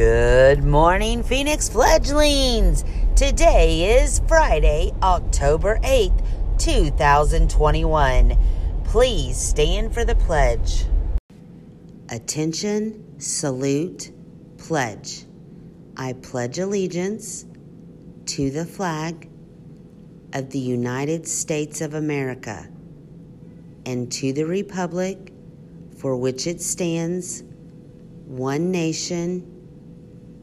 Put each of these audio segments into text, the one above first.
Good morning, Phoenix fledglings. Today is Friday, October 8th, 2021. Please stand for the pledge. Attention, salute, pledge. I pledge allegiance to the flag of the United States of America and to the republic for which it stands, one nation,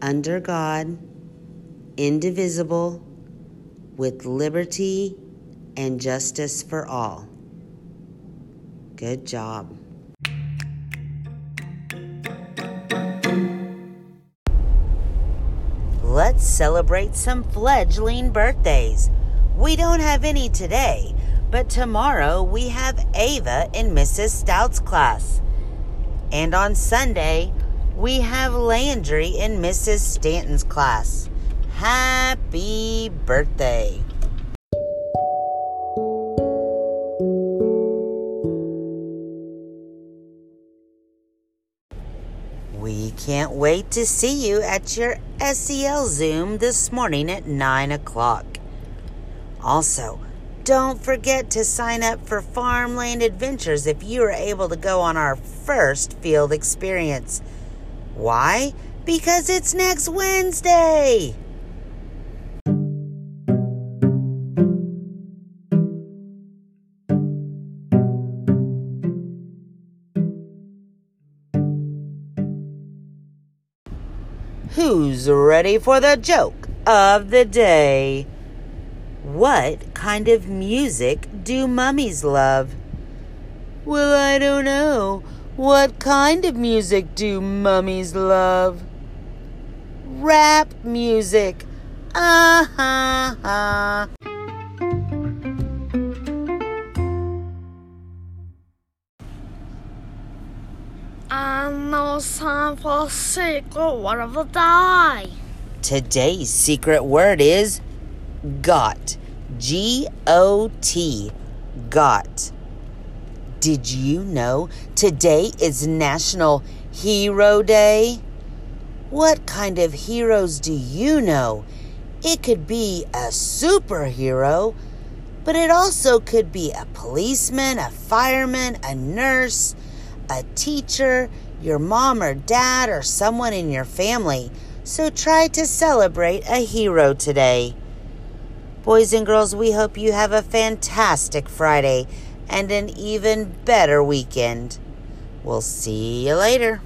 under God, indivisible, with liberty and justice for all. Good job. Let's celebrate some fledgling birthdays. We don't have any today, but tomorrow we have Ava in Mrs. Stout's class. And on Sunday, we have Landry in Mrs. Stanton's class. Happy birthday! We can't wait to see you at your SEL Zoom this morning at 9 o'clock. Also, don't forget to sign up for Farmland Adventures if you are able to go on our first field experience. Why? Because it's next Wednesday. Who's ready for the joke of the day? What kind of music do mummies love? Well, I don't know. What kind of music do mummies love? Rap music. Ah ha ha. And it's time for a secret word of the day. Today's secret word is got. G O T. Got. Did you know today is National Hero Day? What kind of heroes do you know? It could be a superhero, but it also could be a policeman, a fireman, a nurse, a teacher, your mom or dad, or someone in your family. So try to celebrate a hero today. Boys and girls, we hope you have a fantastic Friday and an even better weekend. We'll see you later.